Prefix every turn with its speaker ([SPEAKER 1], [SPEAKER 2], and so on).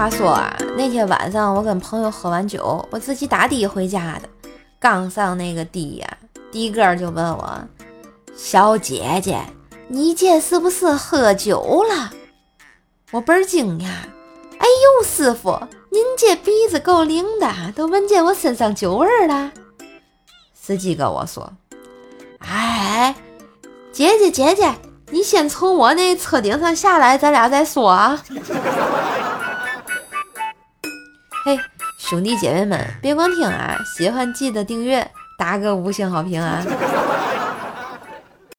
[SPEAKER 1] 话说啊，那天晚上我跟朋友喝完酒，我自己打的回家的，刚上那个的呀，的哥就问我：“小姐姐，你这是不是喝酒了？”我倍儿惊讶，哎呦，师傅，您这鼻子够灵的，都闻见我身上酒味儿了。司机跟我说：“哎，姐姐姐姐，你先从我那车顶上下来，咱俩再说啊。” 嘿，兄弟姐妹们，别光听啊，喜欢记得订阅，打个五星好评啊！